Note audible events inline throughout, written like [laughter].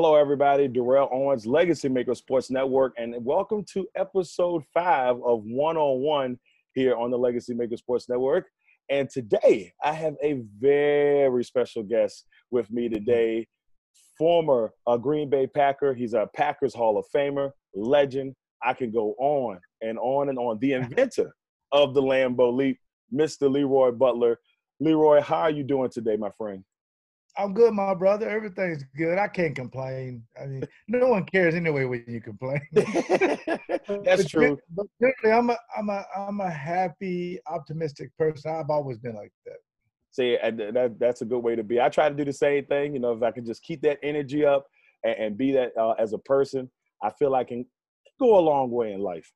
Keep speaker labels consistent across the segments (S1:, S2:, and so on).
S1: Hello, everybody. Darrell Owens, Legacy Maker Sports Network, and welcome to episode five of One on One here on the Legacy Maker Sports Network. And today, I have a very special guest with me today. Former uh, Green Bay Packer. He's a Packers Hall of Famer, legend. I can go on and on and on. The inventor of the Lambeau Leap, Mr. Leroy Butler. Leroy, how are you doing today, my friend?
S2: I'm good, my brother. Everything's good. I can't complain. I mean, no one cares anyway when you complain. [laughs]
S1: That's
S2: but,
S1: true.
S2: But generally, I'm a, I'm a, I'm a happy, optimistic person. I've always been like that.
S1: See, and that, that's a good way to be. I try to do the same thing. You know, if I can just keep that energy up and, and be that uh, as a person, I feel I can go a long way in life.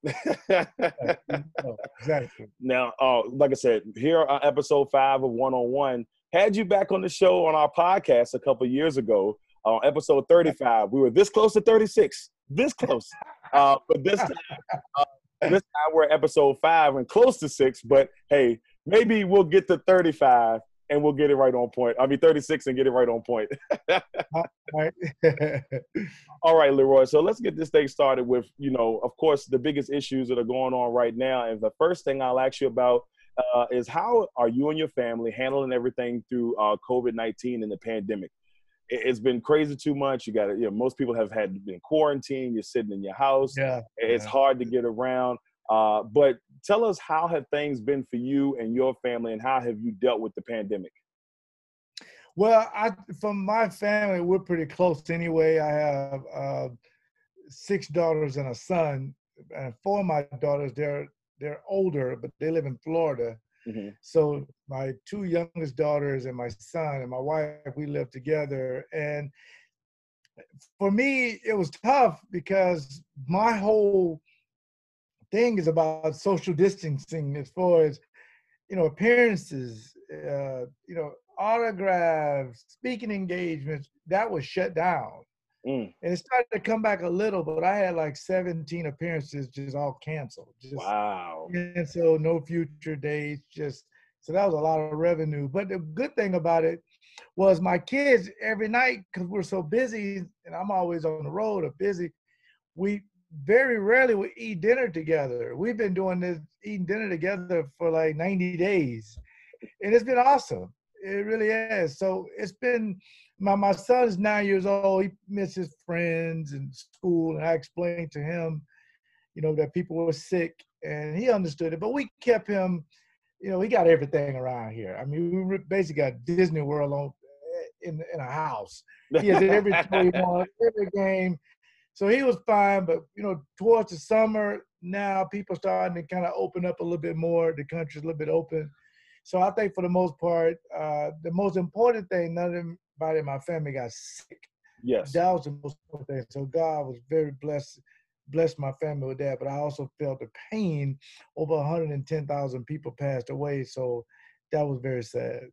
S2: exactly. [laughs]
S1: Now, uh, like I said, here on episode five of One on One had you back on the show on our podcast a couple years ago on uh, episode 35. We were this close to 36, this close. Uh, but this time, uh, this time we're episode five and close to six. But hey, maybe we'll get to 35 and we'll get it right on point. I mean, 36 and get it right on point. [laughs] [laughs] All right, Leroy. So let's get this thing started with, you know, of course, the biggest issues that are going on right now. And the first thing I'll ask you about uh, is how are you and your family handling everything through uh, COVID nineteen and the pandemic? It, has been crazy too much. You got to, you know, most people have had been quarantined. You're sitting in your house.
S2: Yeah,
S1: it's
S2: yeah.
S1: hard to get around. Uh, but tell us how have things been for you and your family, and how have you dealt with the pandemic?
S2: Well, I from my family, we're pretty close anyway. I have uh, six daughters and a son, and four of my daughters they're they're older, but they live in Florida. Mm-hmm. So my two youngest daughters and my son and my wife, we live together. And for me, it was tough because my whole thing is about social distancing as far as, you know, appearances, uh, you know, autographs, speaking engagements, that was shut down. Mm. And it started to come back a little, but I had like 17 appearances just all canceled. Just,
S1: wow.
S2: And so no future dates, just so that was a lot of revenue. But the good thing about it was my kids every night, because we're so busy and I'm always on the road or busy, we very rarely would eat dinner together. We've been doing this eating dinner together for like 90 days. And it's been awesome. It really is. So it's been my my son is nine years old. He misses friends and school, and I explained to him, you know, that people were sick, and he understood it. But we kept him, you know, he got everything around here. I mean, we basically got Disney World on eh, in in a house. He has every [laughs] toy he wants, every game. So he was fine, but you know, towards the summer now, people starting to kind of open up a little bit more. The country's a little bit open. So I think for the most part, uh, the most important thing, none of in my family got sick.
S1: Yes.
S2: That was the most important thing. So God was very blessed, blessed my family with that. But I also felt the pain. Over 110,000 people passed away. So that was very sad.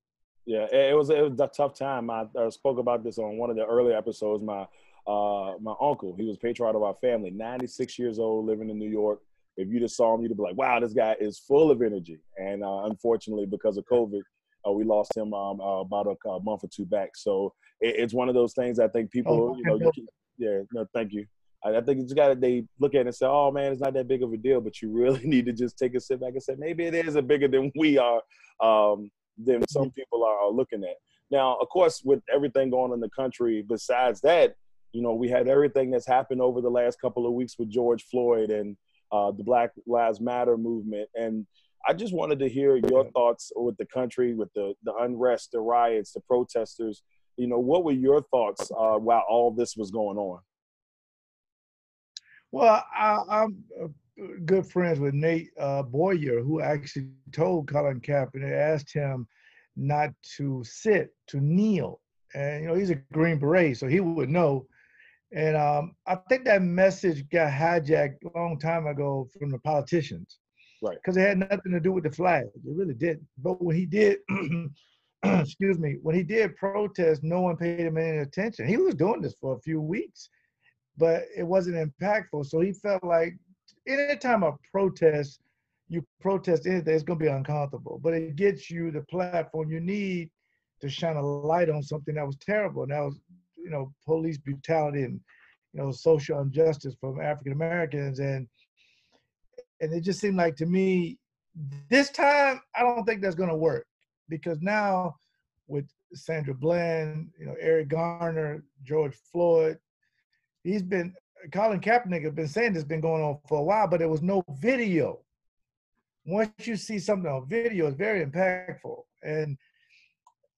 S1: Yeah, it was it was a tough time. I, I spoke about this on one of the early episodes. My uh, my uncle, he was patriarch of our family, 96 years old, living in New York. If you just saw him, you'd be like, "Wow, this guy is full of energy." And uh, unfortunately, because of COVID, uh, we lost him um, uh, about a, a, month or two back. So it, it's one of those things I think people, oh, you know, you can, yeah, no, thank you. I, I think you got to they look at it and say, oh man, it's not that big of a deal, but you really [laughs] need to just take a sit back and say maybe it is a bigger than we are, um, than some mm-hmm. people are looking at. Now, of course, with everything going on in the country, besides that, you know, we had everything that's happened over the last couple of weeks with George Floyd and uh, the Black Lives Matter movement. And I just wanted to hear your thoughts with the country, with the, the unrest, the riots, the protesters. You know, what were your thoughts uh, while all this was going on?
S2: Well, I, am good friends with Nate uh, Boyer, who actually told Colin Kaepernick, asked him not to sit, to kneel. And, you know, he's a Green Beret, so he would know. And um, I think that message got hijacked a long time ago from the politicians.
S1: Right.
S2: Because it had nothing to do with the flag. It really didn't. But when he did, [clears throat] excuse me, when he did protest, no one paid him any attention. He was doing this for a few weeks, but it wasn't impactful. So he felt like anytime a protest, you protest anything, it's going to be uncomfortable. But it gets you the platform you need to shine a light on something that was terrible. And that was, you know, police brutality and, you know, social injustice from African Americans. And and it just seemed like to me, this time I don't think that's going to work because now with Sandra Bland, you know, Eric Garner, George Floyd, he's been Colin Kaepernick has been saying this has been going on for a while, but there was no video. Once you see something on video, it's very impactful. And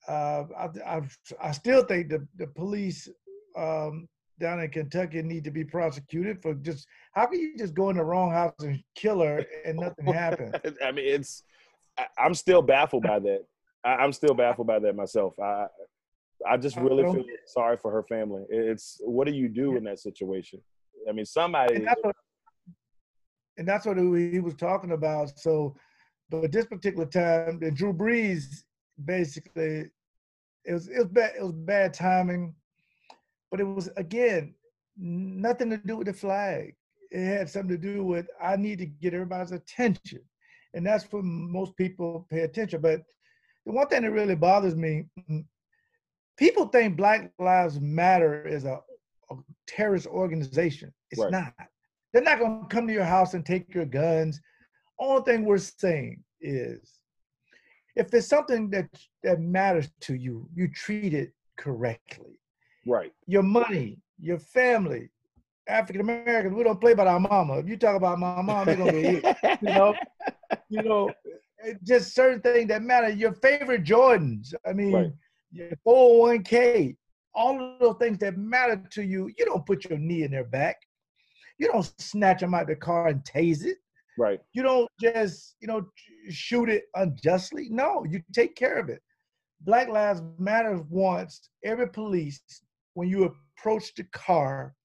S2: uh, I, I, I, still think the, the police um, down in Kentucky need to be prosecuted for just how can you just go in the wrong house and kill her and nothing [laughs] happens?
S1: I mean, it's I, am still baffled by that. I, am still baffled by that myself. I I just really I feel sorry for her family. It's what do you do in that situation? I mean, somebody.
S2: And that's what, and that's what he was talking about. So, but this particular time, Drew Brees basically, it was it was bad. It was bad timing but it was again nothing to do with the flag. It had something to do with I need to get everybody's attention, and that's when most people pay attention. But the one thing that really bothers me, mm, people think Black Lives Matter is a, a terrorist organization. It's right. not. They're not going to come to your house and take your guns. Only thing we're saying is, if there's something that that matters to you, you treat it correctly.
S1: Right.
S2: Your money, your family. African Americans, we don't play about our mama. If you talk about my mom, they're gonna be you know, [laughs] you know, just certain things that matter. Your favorite Jordans. I mean, right. your 401k, all of those things that matter to you. You don't put your knee in their back. You don't snatch them out of the car and tase it.
S1: Right.
S2: You don't just, you know, shoot it unjustly. No, you take care of it. Black Lives Matter wants every police when you approach the car,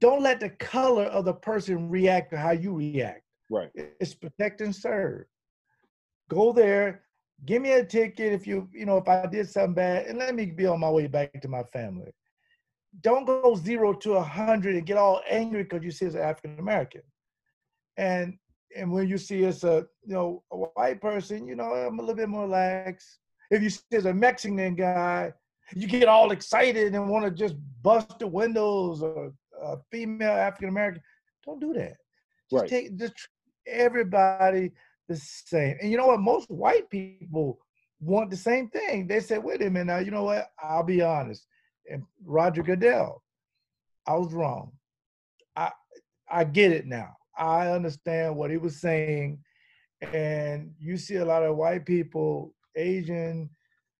S2: don't let the color of the person react to how you react.
S1: Right.
S2: It's protect and serve. Go there, give me a ticket if you, you know, if I did something bad, and let me be on my way back to my family. Don't go zero to a hundred and get all angry because you see as an African American. And and when you see as a you know a white person, you know, I'm a little bit more lax. If you see as a Mexican guy, you get all excited and want to just bust the windows or a female African American. Don't do that. Just right. take just everybody the same. And you know what? Most white people want the same thing. They said, wait a minute now, you know what? I'll be honest. And Roger Goodell, I was wrong. I I get it now. I understand what he was saying. And you see a lot of white people, Asian,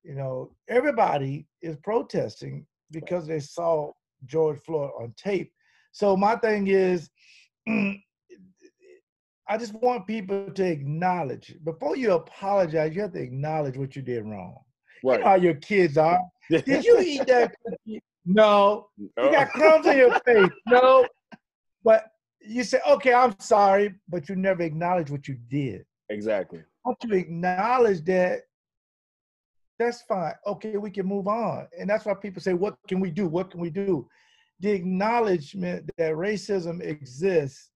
S2: you know, everybody is protesting because they saw George Floyd on tape. So my thing is, mm, I just want people to acknowledge before you apologize. You have to acknowledge what you did wrong. Right. You know how your kids are. did you eat that cookie? No. You got crumbs on your face. No. But you say, okay, I'm sorry, but you never acknowledge what you did.
S1: Exactly.
S2: Once you acknowledge that, that's fine. Okay, we can move on. And that's why people say, what can we do? What can we do? The acknowledgement that racism exists,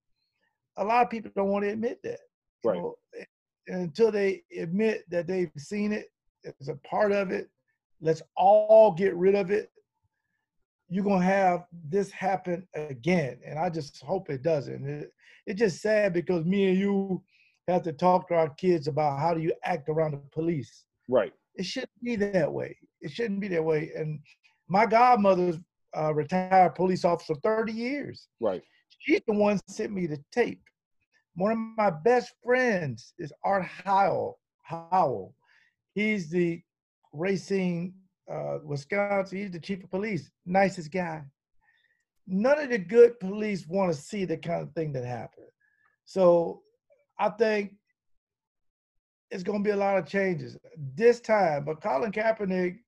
S2: a lot of people don't want to admit that.
S1: Right. So, eh,
S2: until they admit that they've seen it, it's a part of it, let's all get rid of it. You're gonna have this happen again. And I just hope it doesn't. It, it's just sad because me and you have to talk to our kids about how do you act around the police.
S1: Right
S2: it shouldn't be that way. It shouldn't be that way. And my godmother's a retired police officer, 30 years.
S1: Right.
S2: She's the one sent me the tape. One of my best friends is Art Howell. Howell. He's the Racine, uh, Wisconsin. He's the chief of police. Nicest guy. None of the good police want to see the kind of thing that happened. So I think it's going to be a lot of changes this time. But Colin Kaepernick,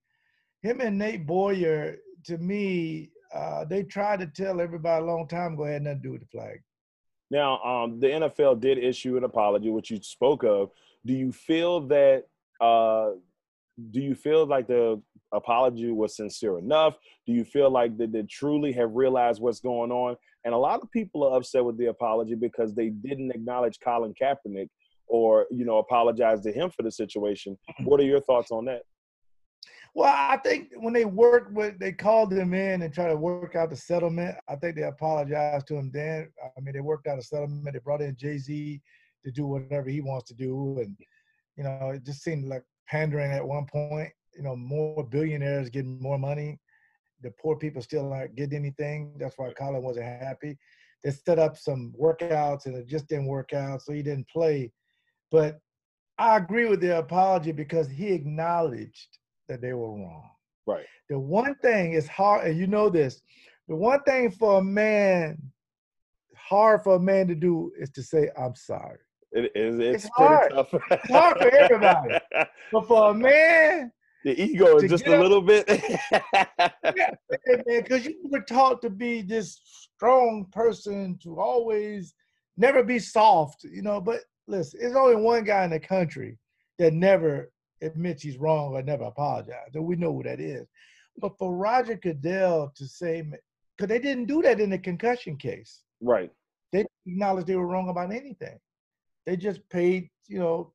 S2: him and Nate Boyer, to me, uh, they tried to tell everybody a long time ago had nothing to do with the flag.
S1: Now, um, the NFL did issue an apology, which you spoke of. Do you feel that? Uh, do you feel like the apology was sincere enough? Do you feel like that they truly have realized what's going on? And a lot of people are upset with the apology because they didn't acknowledge Colin Kaepernick or you know apologize to him for the situation. [clears throat] What are your thoughts on that?
S2: Well, I think when they worked with, they called him in and tried to work out the settlement. I think they apologized to him then. I mean, they worked out a settlement. They brought in Jay Z to do whatever he wants to do, and you know, it just seemed like pandering at one point. You know, more billionaires getting more money. The poor people still aren't getting anything. That's why Colin wasn't happy. They set up some workouts and it just didn't work out, so he didn't play. But I agree with the apology because he acknowledged that they were wrong.
S1: Right.
S2: The one thing is hard, and you know this. The one thing for a man, hard for a man to do is to say, "I'm sorry."
S1: It is. It's,
S2: It's hard.
S1: tough.
S2: It's hard for everybody. [laughs] But for a man,
S1: the ego is just a
S2: up-
S1: little bit.
S2: because you were taught to be this strong person, to always never be soft, you know. But listen, there's only one guy in the country that never admits he's wrong or never apologized, and we know who that is. But for Roger Goodell to say, because they didn't do that in the concussion case,
S1: right.
S2: they didn't they were wrong about anything. They just paid, you know,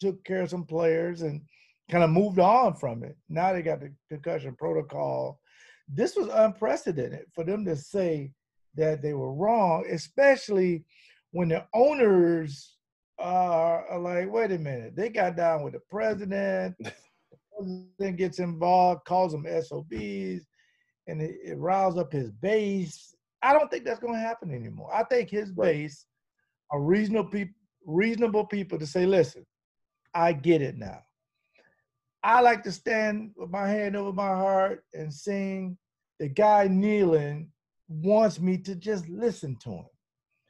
S2: took care of some players and kind of moved on from it. Now they got the concussion protocol. This was unprecedented for them to say that they were wrong, especially when the owners are, are like, wait a minute, they got down with the president. the [laughs] president gets involved, calls them SOBs, and it, it riles up his base. I don't think that's going to happen anymore. I think his
S1: Right.
S2: base are reasonable people, reasonable people to say, listen, I get it now. I like to stand with my hand over my heart and sing. The guy kneeling wants me to just listen to him.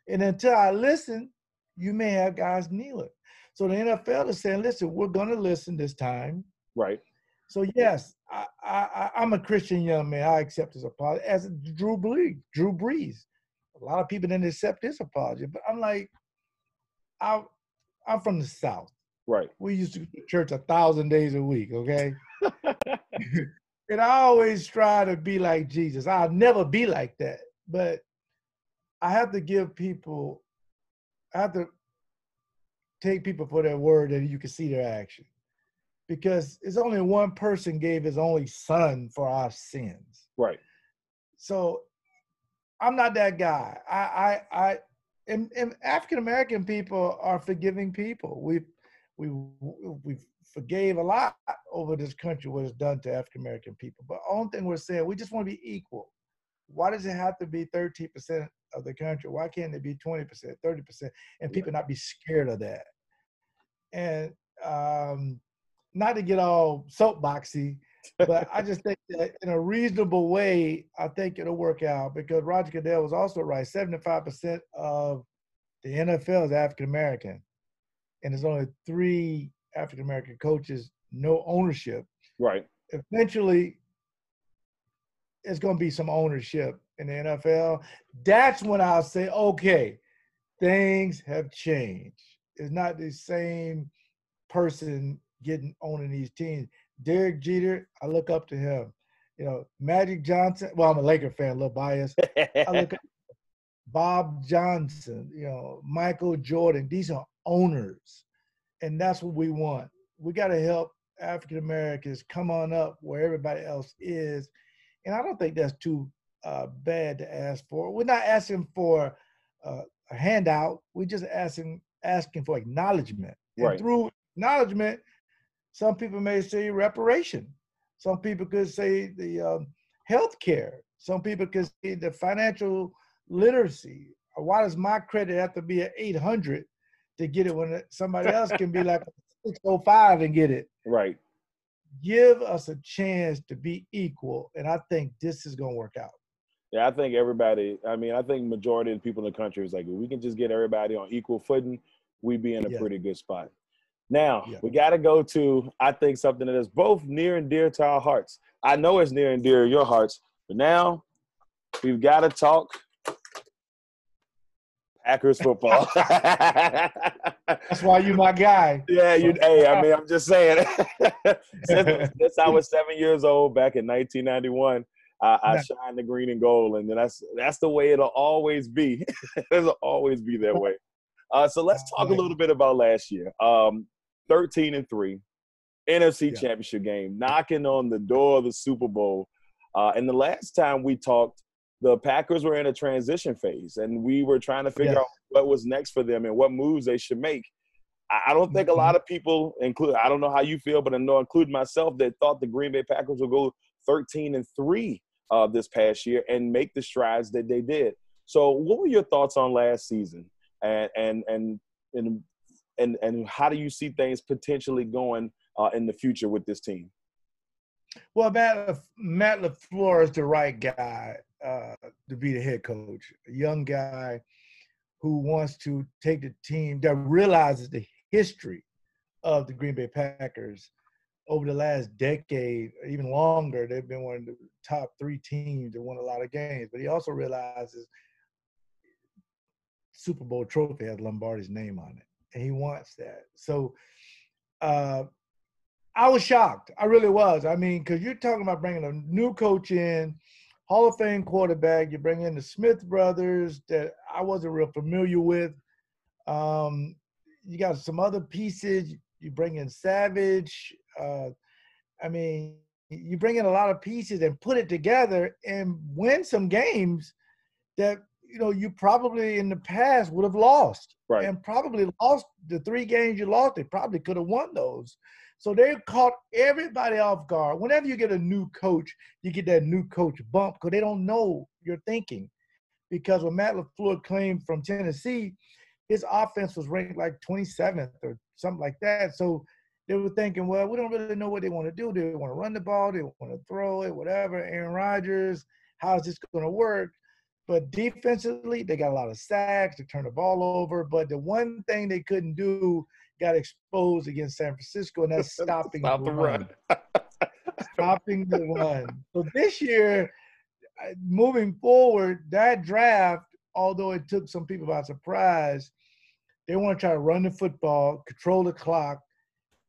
S2: And until I listen, you may have guys kneeling. So the NFL is saying, listen, we're going to listen this time.
S1: Right.
S2: So yes, I, I, I- I'm a Christian young man. I accept his apology. As Drew Brees, Drew Brees, a lot of people didn't accept his apology, but I'm like, I, I'm from the South.
S1: Right.
S2: We used to go to church a thousand days a week. Okay, [laughs] [laughs] and I always try to be like Jesus. I'll never be like that, but I have to give people, I have to take people for their word and you can see their action. Because it's only one person gave his only son for our sins.
S1: Right.
S2: So I'm not that guy. I I I and, and African American people are forgiving people. We we we forgave a lot over this country what it's done to African American people. But only thing we're saying, we just want to be equal. Why does it have to be 13% of the country? Why can't it be 20%, 30%, and people not be scared of that? And um, not to get all soapboxy, but I just think that in a reasonable way, I think it'll work out because Roger Goodell was also right. 75% of the NFL is African American, and there's only three African American coaches, no ownership.
S1: Right.
S2: Eventually, it's going to be some ownership in the NFL. That's when I'll say, okay, things have changed. It's not the same person getting owning these teams. Derek Jeter, I look up to him. You know, Magic Johnson. Well, I'm a Laker fan, a little biased. I look [laughs] at Bob Johnson, you know, Michael Jordan. These are owners, and that's what we want. We got to help African Americans come on up where everybody else is, and I don't think that's too uh, bad to ask for. We're not asking for uh, a handout. We're just asking asking for acknowledgement. And
S1: Right.
S2: through acknowledgement, some people may say reparation. Some people could say the um, health care. Some people could say the financial literacy. why does my credit have to be at 800 to get it when somebody else can be like 605 and get it?
S1: Right.
S2: Give us a chance to be equal, and I think this is going to work out.
S1: Yeah, I think everybody. I mean, I think majority of the people in the country is like, if we can just get everybody on equal footing, we'd be in a
S2: Yeah.
S1: pretty good spot. Now
S2: Yeah.
S1: we got to go to, I think, something that is both near and dear to our hearts. I know it's near and dear to your hearts, but now we've got to talk Packers football. [laughs] [laughs]
S2: That's why you my guy.
S1: Yeah, you. Hey, I mean, I'm just saying. [laughs] since, since I was seven years old, back in 1991, I, I
S2: Yeah.
S1: shined the green and gold, and that's that's the way it'll always be. [laughs] it'll always be that way. Uh, so let's talk a little bit about last year. Um, 13 and three, NFC
S2: Yeah.
S1: Championship game, knocking on the door of the Super Bowl. Uh, and the last time we talked, the Packers were in a transition phase, and we were trying to figure
S2: Yes.
S1: out what was next for them and what moves they should make. I don't think a
S2: Mhm.
S1: lot of people, include I don't know how you feel, but I know, including myself, that thought the Green Bay Packers would go 13 and three uh, this past year and make the strides that they did. So, what were your thoughts on last season, and and and and and, and how do you see things potentially going uh, in the future with this team?
S2: Well, Matt Matt LaFleur is the right guy uh, to be the head coach. A young guy who wants to take the team that realizes the history of the Green Bay Packers over the last decade, even longer. They've been one of the top three teams that won a lot of games. But he also realizes Super Bowl trophy has Lombardi's name on it, and he wants that. So. Uh, I was shocked. I really was. I mean, because you're talking about bringing a new coach in, Hall of Fame quarterback. You bring in the Smith brothers that I wasn't real familiar with. Um, you got some other pieces. You bring in Savage. Uh, I mean, you bring in a lot of pieces and put it together and win some games that you know you probably in the past would have lost
S1: Right.
S2: and probably lost the three games you lost. They probably could have won those. So they caught everybody off guard. Whenever you get a new coach, you get that new coach bump because they don't know your thinking. Because when Matt LaFleur came from Tennessee, his offense was ranked like 27th or something like that. So they were thinking, well, we don't really know what they want to do. They want to run the ball, they want to throw it, whatever. Aaron Rodgers, how's this going to work? But defensively, they got a lot of sacks. They turn the ball over. But the one thing they couldn't do got exposed against San Francisco, and that's [laughs] stopping
S1: Stop
S2: the run.
S1: run. [laughs]
S2: stopping the run. So this year, moving forward, that draft, although it took some people by surprise, they want to try to run the football, control the clock,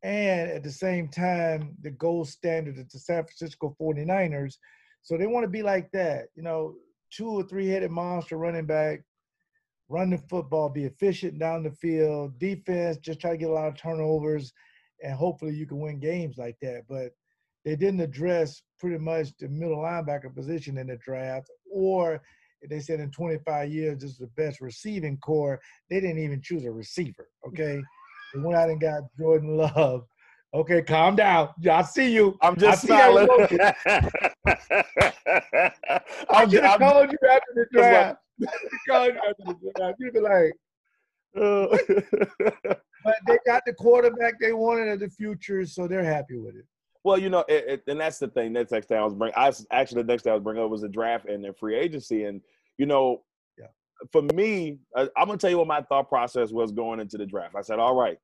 S2: and at the same time, the gold standard is the San Francisco 49ers. So they want to be like that, you know, two or three headed monster running back, run the football, be efficient down the field, defense, just try to get a lot of turnovers, and hopefully you can win games like that. But they didn't address pretty much the middle linebacker position in the draft, or they said in 25 years this is the best receiving corps. They didn't even choose a receiver. Okay, they went out and got Jordan Love. Okay, calm down. I see you.
S1: I'm just
S2: I
S1: smiling. [laughs]
S2: I
S1: I'm,
S2: should have called you after the draft. I should have called you after the draft. You'd be like, oh. [laughs] but they got the quarterback they wanted of the future, so they're happy with it.
S1: Well, you know, it, it, and that's the thing. That's next thing I was bring. I actually the next thing I was bringing up was the draft and the free agency, and you know. For me, I, I'm gonna tell you what my thought process was going into the draft. I said, all right,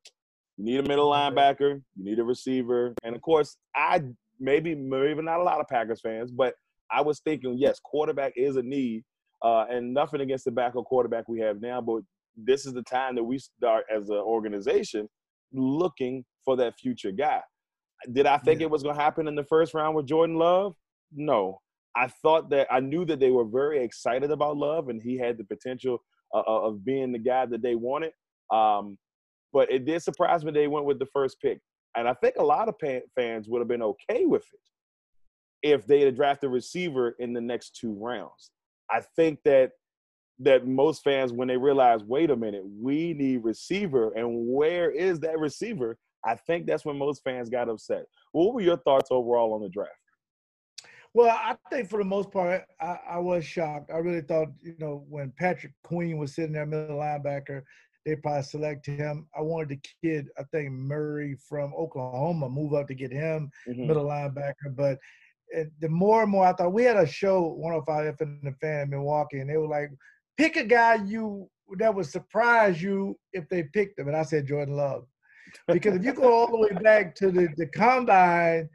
S1: you need a middle linebacker, you need a receiver, and of course, I maybe maybe not a lot of Packers fans, but I was thinking, yes, quarterback is a need, uh, and nothing against the backup quarterback we have now, but this is the time that we start as an organization looking for that future guy. Did I think
S2: Yeah.
S1: it was going to happen in the first round with Jordan Love? No. I thought that I knew that they were very excited about Love and he had the potential uh, uh, of being the guy that they wanted. Um, but it did surprise me they went with the first pick. And I think a lot of fans would have been okay with it if they had drafted a receiver in the next two rounds. I think that that most fans, when they realize, wait a minute, we need receiver, and where is that receiver? I think that's when most fans got upset. What were your thoughts overall on the draft?
S2: Well, I think for the most part, I, I, was shocked. I really thought, you know, when Patrick Queen was sitting there, middle linebacker, they probably select him. I wanted the kid, I think Murray from Oklahoma, move up to get him mm-hmm. middle linebacker. But it, the more and more I thought, we had a show 105 F in the fan in Milwaukee, and they were like, pick a guy you that would surprise you if they picked him. And I said Jordan Love. Because if you go all the way back to the, the combine,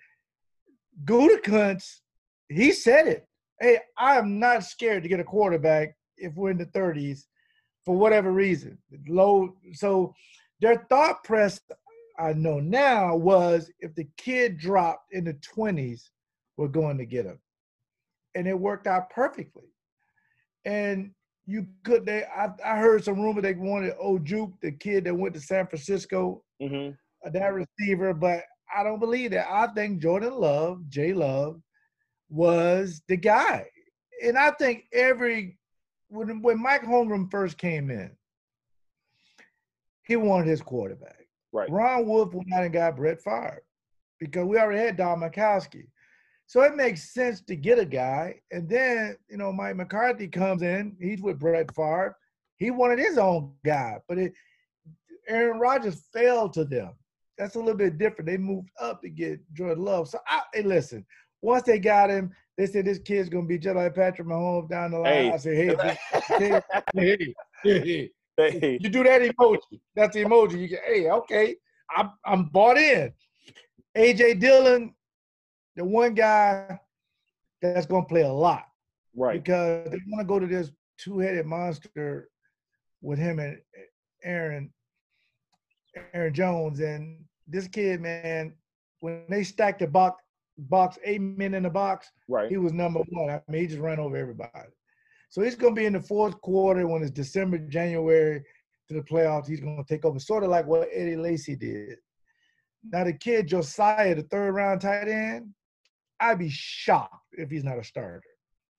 S2: Gutekunst, he said it. Hey, I am not scared to get a quarterback if we're in the 30s for whatever reason. Low. So their thought press, I know now, was if the kid dropped in the 20s, we're going to get him. And it worked out perfectly. And you could they I, I heard some rumor they wanted Aiyuk, the kid that went to San Francisco, mm-hmm. Uh, that receiver, but I don't believe that. I think Jordan Love, Jay Love, was the guy. And I think every when when Mike Holmgren first came in, he wanted his quarterback.
S1: Right.
S2: Ron Wolf went out and got Brett Favre because we already had Don Majkowski. So it makes sense to get a guy. And then, you know, Mike McCarthy comes in, he's with Brett Favre. He wanted his own guy, but it, Aaron Rodgers fell to them. That's a little bit different. They moved up to get Jordan Love. So I hey, listen, once they got him, they said this kid's gonna be just like Patrick Mahomes down the line. Hey. I said, [laughs] hey, hey, hey, hey, you do that emoji. That's the emoji. You get, hey, okay, I'm I'm bought in. AJ Dillon, the one guy that's going to play a lot.
S1: Right.
S2: Because they want to go to this two headed monster with him and Aaron, Aaron Jones. And this kid, man, when they stacked the box, box eight men in the box,
S1: right.
S2: he was number one. I mean, he just ran over everybody. So he's going to be in the fourth quarter when it's December, January to the playoffs. He's going to take over, sort of like what Eddie Lacy did. Now the kid Josiah, the third round tight end, I'd be shocked if he's not a starter.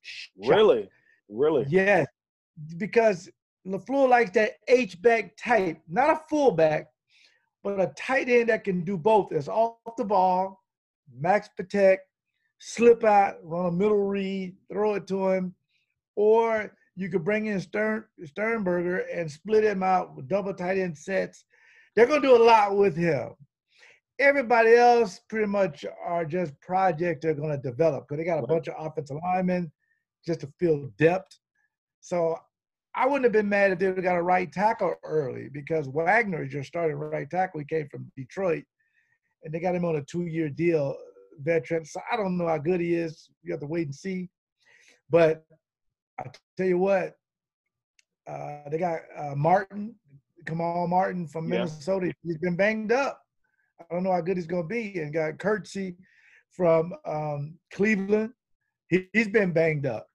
S1: Shocked. Really? Really?
S2: Yes. Because LaFleur likes that H-back type, not a fullback, but a tight end that can do both. It's off the ball, max protect, slip out, run a middle read, throw it to him, or you could bring in Stern Sternberger and split him out with double tight end sets. They're gonna do a lot with him. Everybody else pretty much are just projects they're going to develop because they got a bunch of offensive linemen just to fill depth. So I wouldn't have been mad if they would have got a right tackle early because Wagner is your starting right tackle. He came from Detroit, and they got him on a two-year deal, veteran. So I don't know how good he is. You have to wait and see. But I tell you what, uh, they got uh, Martin, Kamal Martin from Minnesota. Yeah. He's been banged up. I don't know how good he's going to be. And got Kirksey from um, Cleveland. He, has been banged up.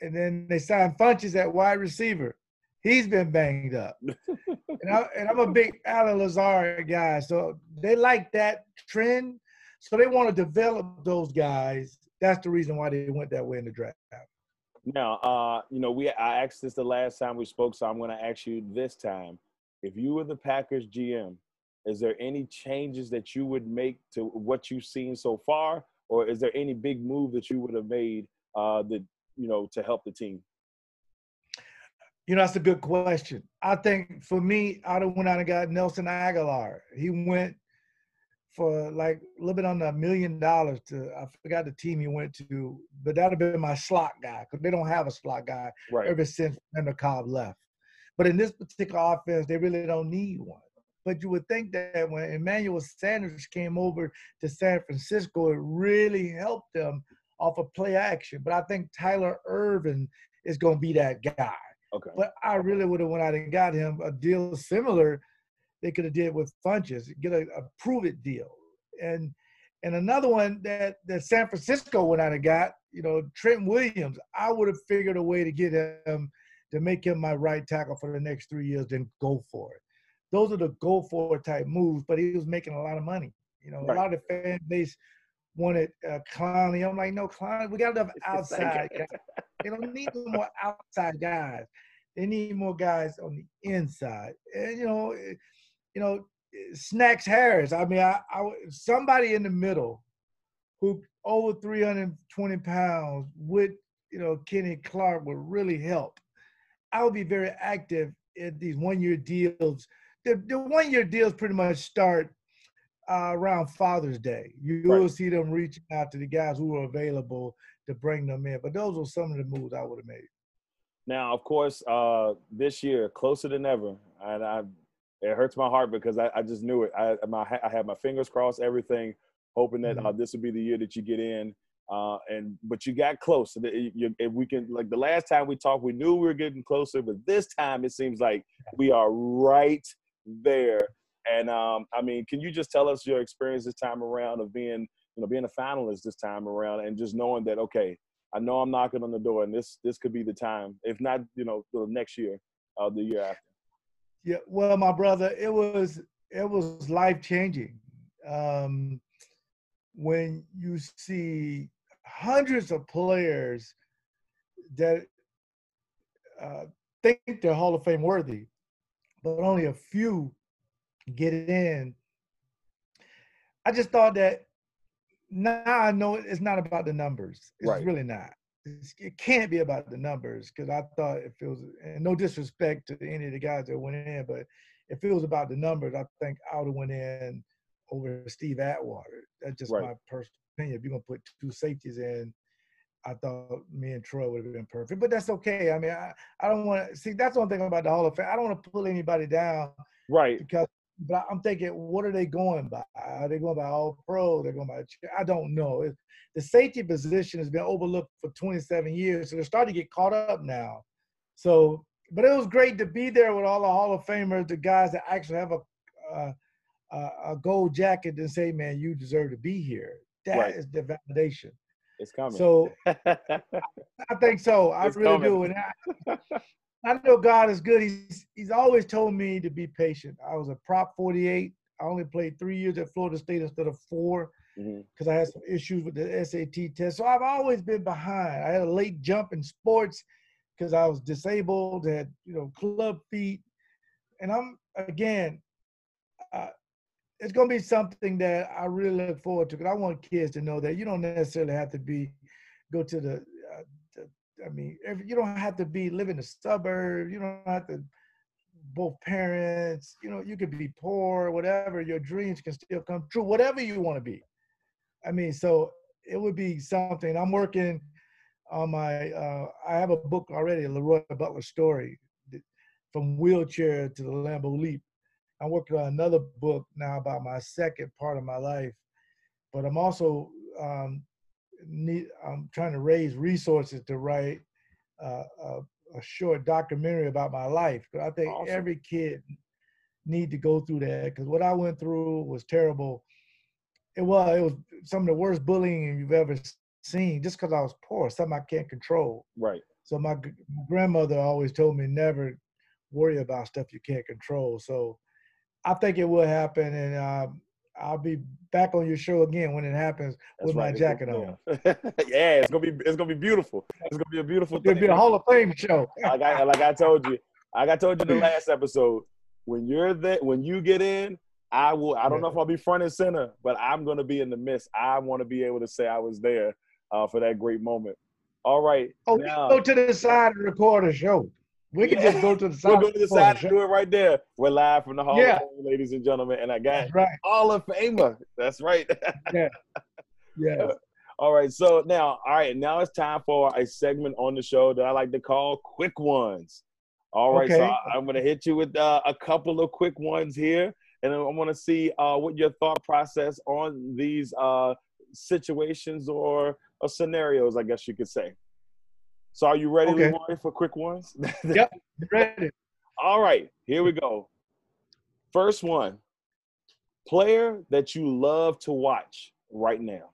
S2: And then they signed Funchess at wide receiver. He's been banged up. and, I, I'm a big Allen Lazard guy. So they like that trend. So they want to develop those guys. That's the reason why they went that way in the draft.
S1: Now, uh, you know, we I asked this the last time we spoke, so I'm going to ask you this time. If you were the Packers GM, is there any changes that you would make to what you've seen so far, or is there any big move that you would have made uh, that you know to help the team?
S2: You know, that's a good question. I think for me, I'd have went out and got Nelson Agholor. He went for like a little bit under a million dollars to I forgot the team he went to, but that'd have been my slot guy because they don't have a slot guy
S1: right.
S2: ever since Randall Cobb left. But in this particular offense, they really don't need one. But you would think that when Emmanuel Sanders came over to San Francisco, it really helped them off of play action. But I think Tyler Ervin is going to be that guy.
S1: Okay.
S2: But I really would have went out and got him a deal similar they could have did with Funchess, get a, a prove it deal. And and another one that that San Francisco went out and got, you know, Trent Williams. I would have figured a way to get him to make him my right tackle for the next three years, then go for it those are the go for type moves. But he was making a lot of money. You know, right. a lot of the fan base wanted uh, Clowney. I'm like, no, Clowney. We got enough outside guys. They don't need more outside guys. They need more guys on the inside. And you know, eh, you know, Snacks Harris. I mean, I, I somebody in the middle who over 320 pounds with you know Kenny Clark would really help. I would be very active in these one-year deals. The, the one-year deals pretty much start uh, around Father's Day. You
S1: Right.
S2: will see them reaching out to the guys who are available to bring them in. But those were some of the moves I would have made.
S1: Now, of course, uh, this year closer than ever, and I, it hurts my heart because I, I just knew it. I, my, I had my fingers crossed, everything, hoping that uh, this would be the year that you get in. Uh, and but you got close. If we can, like the last time we talked, we knew we were getting closer, but this time it seems like we are right there. And um, I mean, can you just tell us your experience this time around of being, you know, being a finalist this time around, and just knowing that okay, I know I'm knocking on the door, and this this could be the time, if not, you know, the next year, uh, the year after.
S2: Yeah, well, my brother, it was it was life changing. Um, when you see hundreds of players that uh, think they're Hall of Fame worthy, but only a few get in. I just thought that now I know it's not about the numbers. It's
S1: Right.
S2: really not. It's, it can't be about the numbers because I thought if it was, and no disrespect to any of the guys that went in, but if it was about the numbers, I think I would have went in over Steve Atwater. That's just
S1: Right.
S2: my personal opinion. If you're gonna put two safeties in, I thought me and Troy would have been perfect. But that's okay. I mean, I, I don't want to see. That's one thing about the Hall of Fame. I don't want to pull anybody down
S1: Right.
S2: because but I'm thinking, what are they going by? Are they going by all pro? They're going by I don't know. It, the safety position has been overlooked for 27 years, so they're starting to get caught up now. So, but it was great to be there with all the Hall of Famers, the guys that actually have a uh, a, a gold jacket and say, "Man, you deserve to be here." That is
S1: Right.
S2: the validation.
S1: It's coming.
S2: So [laughs] I think so. I
S1: It's
S2: really do.
S1: coming.
S2: And I, [laughs] I know God is good. He's He's always told me to be patient. I was a prop 48. I only played three years at Florida State instead of four because I had some issues with the SAT test. So I've always been behind. I had a late jump in sports because I was disabled, had you know club feet, and I'm again. Uh, it's going to be something that I really look forward to because I want kids to know that you don't necessarily have to be go to the. I mean, you don't have to be live in the suburb. You don't have to both parents. You know, you could be poor, whatever. Your dreams can still come true, whatever you want to be. I mean, so it would be something. I'm working on my. Uh, I have a book already, Leroy Butler story, from wheelchair to the Lambeau Leap. I'm working on another book now about my second part of my life, but I'm also um, need. I'm trying to raise resources to write uh, a, a short documentary about my life. But I think
S1: Awesome.
S2: every kid need to go through that because what I went through was terrible. It was it was some of the worst bullying you've ever seen just because I was poor, something I can't control.
S1: right.
S2: So my, grandmother always told me never worry about stuff you can't control. So I think it will happen, and um, I'll be back on your show again when it happens
S1: That's
S2: with my
S1: right.
S2: jacket on.
S1: Yeah. [laughs] yeah, it's gonna be it's gonna be beautiful. It's gonna be a beautiful
S2: It'll
S1: thing.
S2: be a Hall of Fame show. [laughs]
S1: like I like I told you, like I told you the last episode, when you're there, when you get in, I will. I don't know if I'll be front and center, but I'm gonna be in the midst. I want to be able to say I was there uh, for that great moment. All right,
S2: Oh,
S1: now
S2: go to the side and record a show. We can
S1: Yeah.
S2: just go to the side.
S1: we'll go to the side and do it right there. We're live from the Hall
S2: Yeah.
S1: Fame, ladies and gentlemen, and I got
S2: right.
S1: Hall of Famer. That's right. [laughs]
S2: Yeah. Yeah. [laughs]
S1: All right, so now, all right, now it's time for a segment on the show that I like to call Quick Ones. All right, so
S2: Okay.
S1: I, am going to hit you with uh, a couple of quick ones here, and I want to see uh, what your thought process on these uh, situations or, or scenarios, I guess you could say. So, are you ready,
S2: Okay.
S1: Leroy, for quick ones? [laughs]
S2: Yep. Ready?
S1: All right, here we go. First one player that you love to watch right now.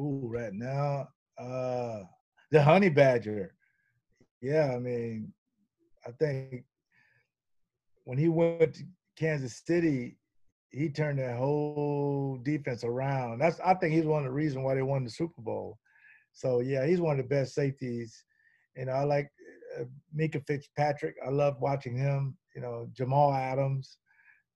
S2: Ooh, right now, uh, the honey badger. Yeah, I mean, I think when he went to Kansas City, he turned that whole defense around. That's I think he's one of the reasons why they won the Super Bowl. So yeah, he's one of the best safeties. Know, I like uh, Minkah Fitzpatrick. I love watching him. You know, Jamal Adams,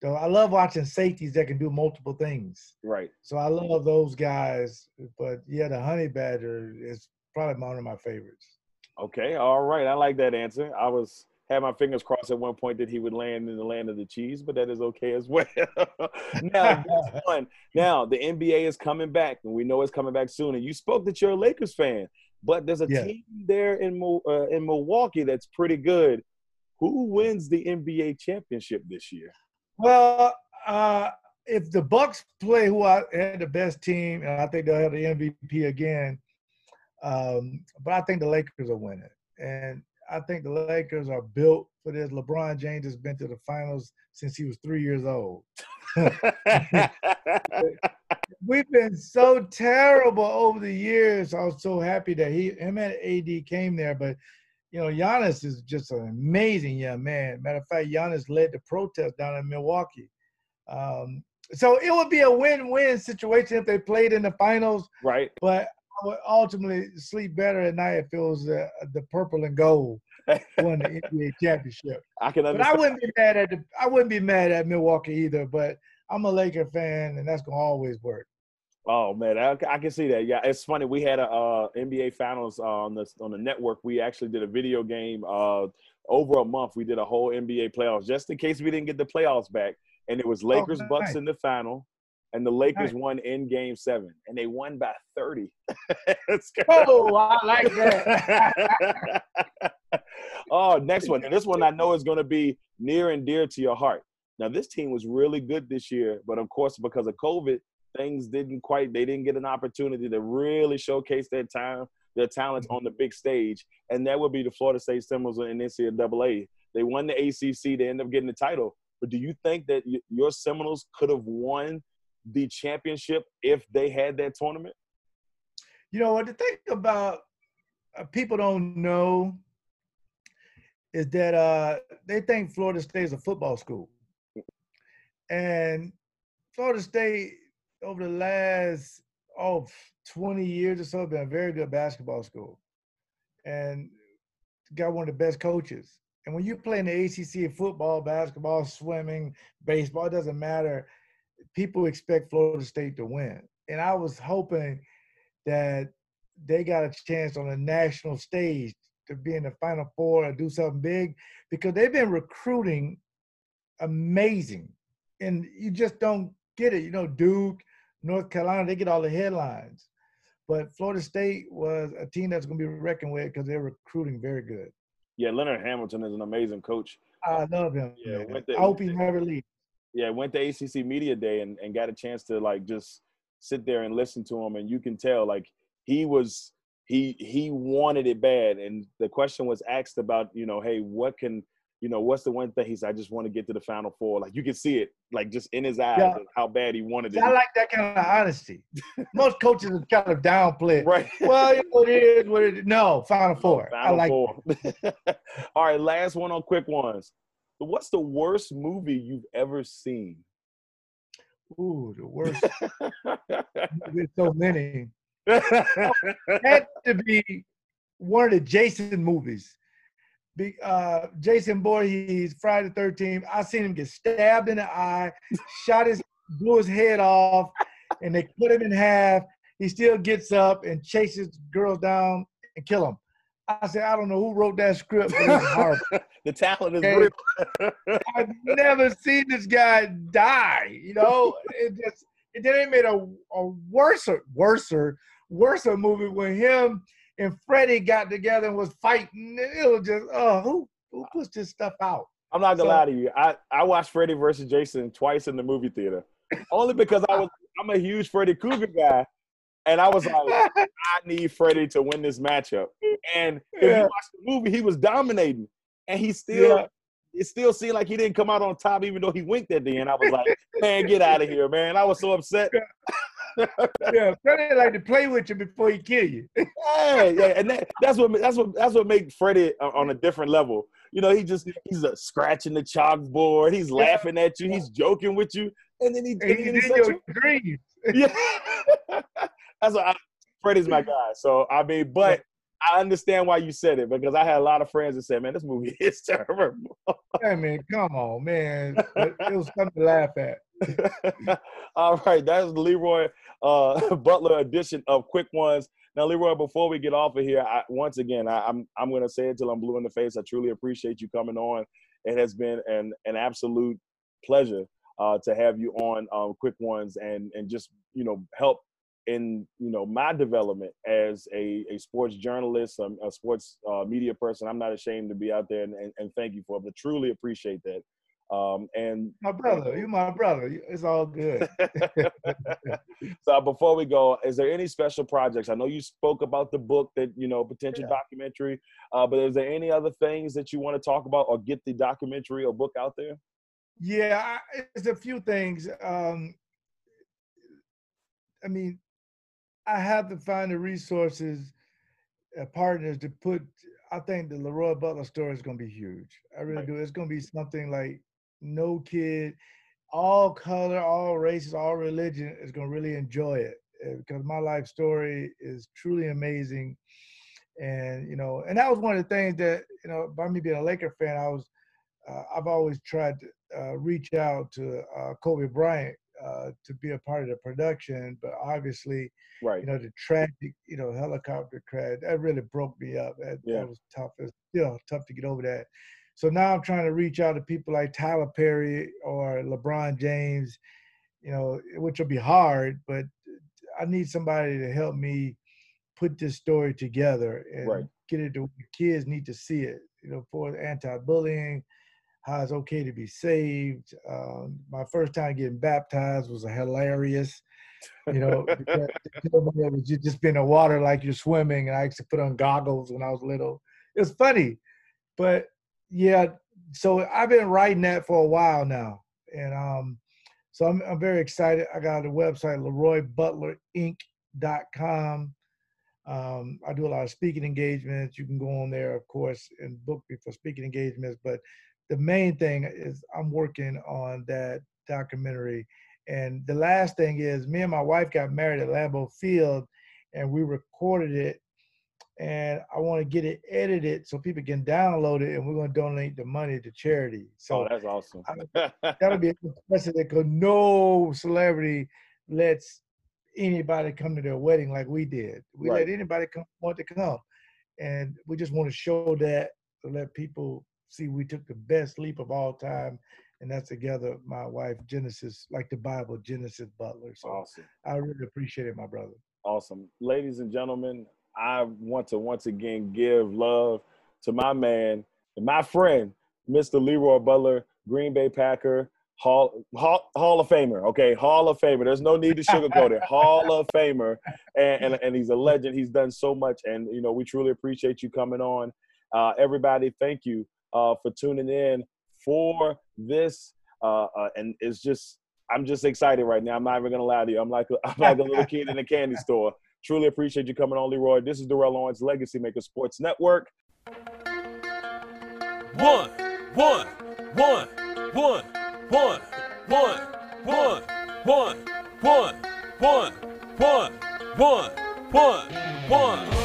S2: So I love watching safeties that can do multiple things.
S1: Right.
S2: So I love those guys. But yeah, the honey badger is probably one of my favorites.
S1: Okay. All right. I like that answer. I was had my fingers crossed at one point that he would land in the land of the cheese, but that is okay as [laughs] well. now, [laughs] one, now the NBA is coming back, and we know it's coming back soon. And you spoke that you're a Lakers fan, but there's a yeah. team there in uh, in Milwaukee that's pretty good. Who wins the NBA championship this year?
S2: Well, uh, if the Bucks play who I had the best team, and I think they'll have the MVP again. Um, but I think the Lakers will win it, and I think the Lakers are built for this. LeBron James has been to the finals since he was three years old. [laughs] We've been so terrible over the years. I was so happy that he him and AD came there, but you know, Giannis is just an amazing young man. Matter of fact, Giannis led the protest down in Milwaukee. Um, so it would be a win-win situation if they played in the finals.
S1: Right.
S2: But I would ultimately sleep better at night if it was the, the purple and gold won the [laughs] NBA championship.
S1: I can understand.
S2: But I wouldn't be mad at the, I wouldn't be mad at Milwaukee either. But I'm a Laker fan, and that's gonna always work.
S1: Oh man, I, I, can see that. Yeah, it's funny. We had a uh, NBA Finals uh, on the on the network. We actually did a video game uh, over a month. We did a whole NBA playoffs just in case we didn't get the playoffs back, and it was oh, Lakers oh, Bucks in the final, and the Lakers won in Game Seven, and they won by thirty. [laughs]
S2: oh, I like that. [laughs]
S1: oh, next one. And this one I know is going to be near and dear to your heart. Now, this team was really good this year, but of course, because of COVID, things didn't quite they didn't get an opportunity to really showcase their time their talents on the mm-hmm. big stage and that would be the florida state seminoles in ncaa they won the acc they ended up getting the title but do you think that your seminoles could have won the championship if they had that tournament?
S2: You know what? To think about uh, people don't know is that uh, they think florida state is a football school. And florida state over the last oh 20 years or so been a very good basketball school and got one of the best coaches. And when you play in the acc football basketball swimming baseball it doesn't matter people expect florida state to win and i was hoping that they got a chance on a national stage to be in the final four and do something big because they've been recruiting amazing and you just don't get it you know duke North Carolina, they get all the headlines. But Florida State was a team that's going to be reckoned with because they're recruiting very good.
S1: Yeah, Leonard Hamilton is an amazing coach.
S2: I love him. Yeah, I hope he never leaves.
S1: Yeah, went to ACC Media Day and, and got a chance to like just sit there and listen to him, and you can tell like he was he he wanted it bad, and the question was asked about you know, hey, what can you know, what's the one thing he said? I just want to get to the final four. Like you can see it, like just in his eyes, yeah. how bad he wanted it.
S2: I like that kind of honesty. [laughs] Most coaches are kind of downplay.
S1: Right. [laughs]
S2: Well, you know, it is what it is. No, final four.
S1: Final
S2: I like
S1: four. [laughs] All right, last one on quick ones. What's the worst movie you've ever seen?
S2: Ooh, the [laughs] worst. There's so many. had [laughs] to be one of the Jason movies uh, Jason Voorhees, Friday the 13th. I seen him get stabbed in the eye, shot his, blew his head off, and they cut him in half. He still gets up and chases girls down and kill them. I said, I don't know who wrote that script, [laughs]
S1: the talent is real. [laughs]
S2: I've never seen this guy die. You know, it just it then it made a a worser, worser, worser movie with him and Freddy got together and was fighting. It was just, oh, who who puts this stuff out?
S1: I'm not gonna so, lie to you. I, I watched Freddy versus Jason twice in the movie theater, only because I [laughs] was I'm a huge Freddy Krueger guy, and I was like, [laughs] I need Freddy to win this matchup. And if yeah. you watch the movie, he was dominating, and he still. Yeah. It still seemed like he didn't come out on top, even though he winked at the end. I was like, "Man, get out of here, man!" I was so upset [laughs]
S2: yeah, Freddy like to play with you before he kill you. [laughs]
S1: yeah, yeah, and that, that's what that's what that's what makes Freddy uh, on a different level. You know, he just he's a scratching the chalkboard. He's laughing at you. He's joking with you, and then he,
S2: and he's in your dreams.
S1: Yeah, that's what I, Freddy's my guy. So I mean, but I understand why you said it because I had a lot of friends that said, "Man, this movie [laughs] is terrible."
S2: I mean, come on, man. It, it was something to laugh at. [laughs]
S1: All right, that's Leroy uh, [laughs] Butler edition of Quick Ones. Now, Leroy, before we get off of here, I, once again, I, I'm I'm going to say it till I'm blue in the face. I truly appreciate you coming on. It has been an an absolute pleasure uh, to have you on um, Quick Ones and and just you know help in you know my development as a, a sports journalist, um, a sports uh, media person. I'm not ashamed to be out there and, and, and thank you for it. But truly appreciate that. Um, and
S2: my brother, you're my brother. It's all good. [laughs]
S1: so before we go, is there any special projects? I know you spoke about the book that you know potential yeah. documentary, uh, but is there any other things that you want to talk about or get the documentary or book out there?
S2: Yeah, it's a few things. Um, I mean, I have to find the resources, uh, partners to put. I think the Leroy Butler story is going to be huge. I really right. do. It's going to be something like no kid, all color, all races, all religion is going to really enjoy it because my life story is truly amazing. And you know, and that was one of the things that you know, by me being a Laker fan, I was, uh, I've always tried to uh, reach out to uh, Kobe Bryant uh, to be a part of the production, but obviously, right. you know, the tragic, you know, helicopter crash that really broke me up. That, yeah. that was tough. It's still tough to get over that. So now I'm trying to reach out to people like Tyler Perry or LeBron James, you know, which will be hard, but I need somebody to help me put this story together and right. get it to kids need to see it, you know, for anti-bullying, how it's okay to be saved. Um, my first time getting baptized was hilarious. You know, [laughs] was just being in the water like you're swimming, and I used to put on goggles when I was little. It was funny, but yeah, so I've been writing that for a while now, and um, so I'm I'm very excited. I got a website, LeroyButlerInc.com. Um, I do a lot of speaking engagements. You can go on there, of course, and book me for speaking engagements. But the main thing is I'm working on that documentary. And the last thing is, me and my wife got married at Lambeau Field, and we recorded it and I want to get it edited so people can download it, and we're going to donate the money to charity. So
S1: oh, that's awesome.
S2: I, that'll be precedent because no celebrity lets anybody come to their wedding like we did. We right. let anybody come want to come, and we just want to show that to let people see we took the best leap of all time. And that's together, my wife Genesis, like the Bible, Genesis Butler. So awesome. I really appreciate it, my brother.
S1: Awesome. Ladies and gentlemen, I want to once again give love to my man and my friend, Mr. Leroy Butler, Green Bay Packer, Hall, Hall, Hall of Famer. Okay, Hall of Famer. There's no need to sugarcoat it. Hall of Famer, and, and, and he's a legend. He's done so much, and you know we truly appreciate you coming on. Uh, everybody, thank you uh, for tuning in for this. Uh, uh and it's just I'm just excited right now. I'm not even gonna lie to you. I'm like a, I'm like a little kid in a candy store. Truly appreciate you coming on, Leroy. This is Darrell Owens, Legacy Maker Sports Network.
S3: One, one, one, one, one, one, one, one, one, one, one, one, one, one.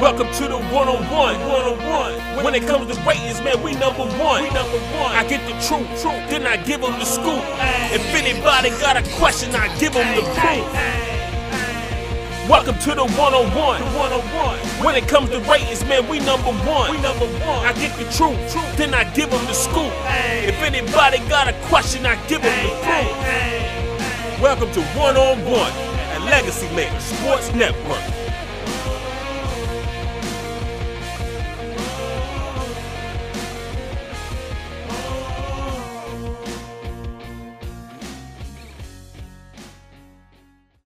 S3: Welcome to the one-on-one, one-on-one. When it comes to ratings, man, we number one. We number one. I get the truth, truth, then I give them the scoop. If anybody got a question, I give them the proof. Welcome to the one-on-one. When it comes to ratings, man, we number one. We number one. I get the truth, truth. then I give them the scoop. If anybody got a question, I give them the proof. Welcome to one-on-one at Legacy Maker Sports Network.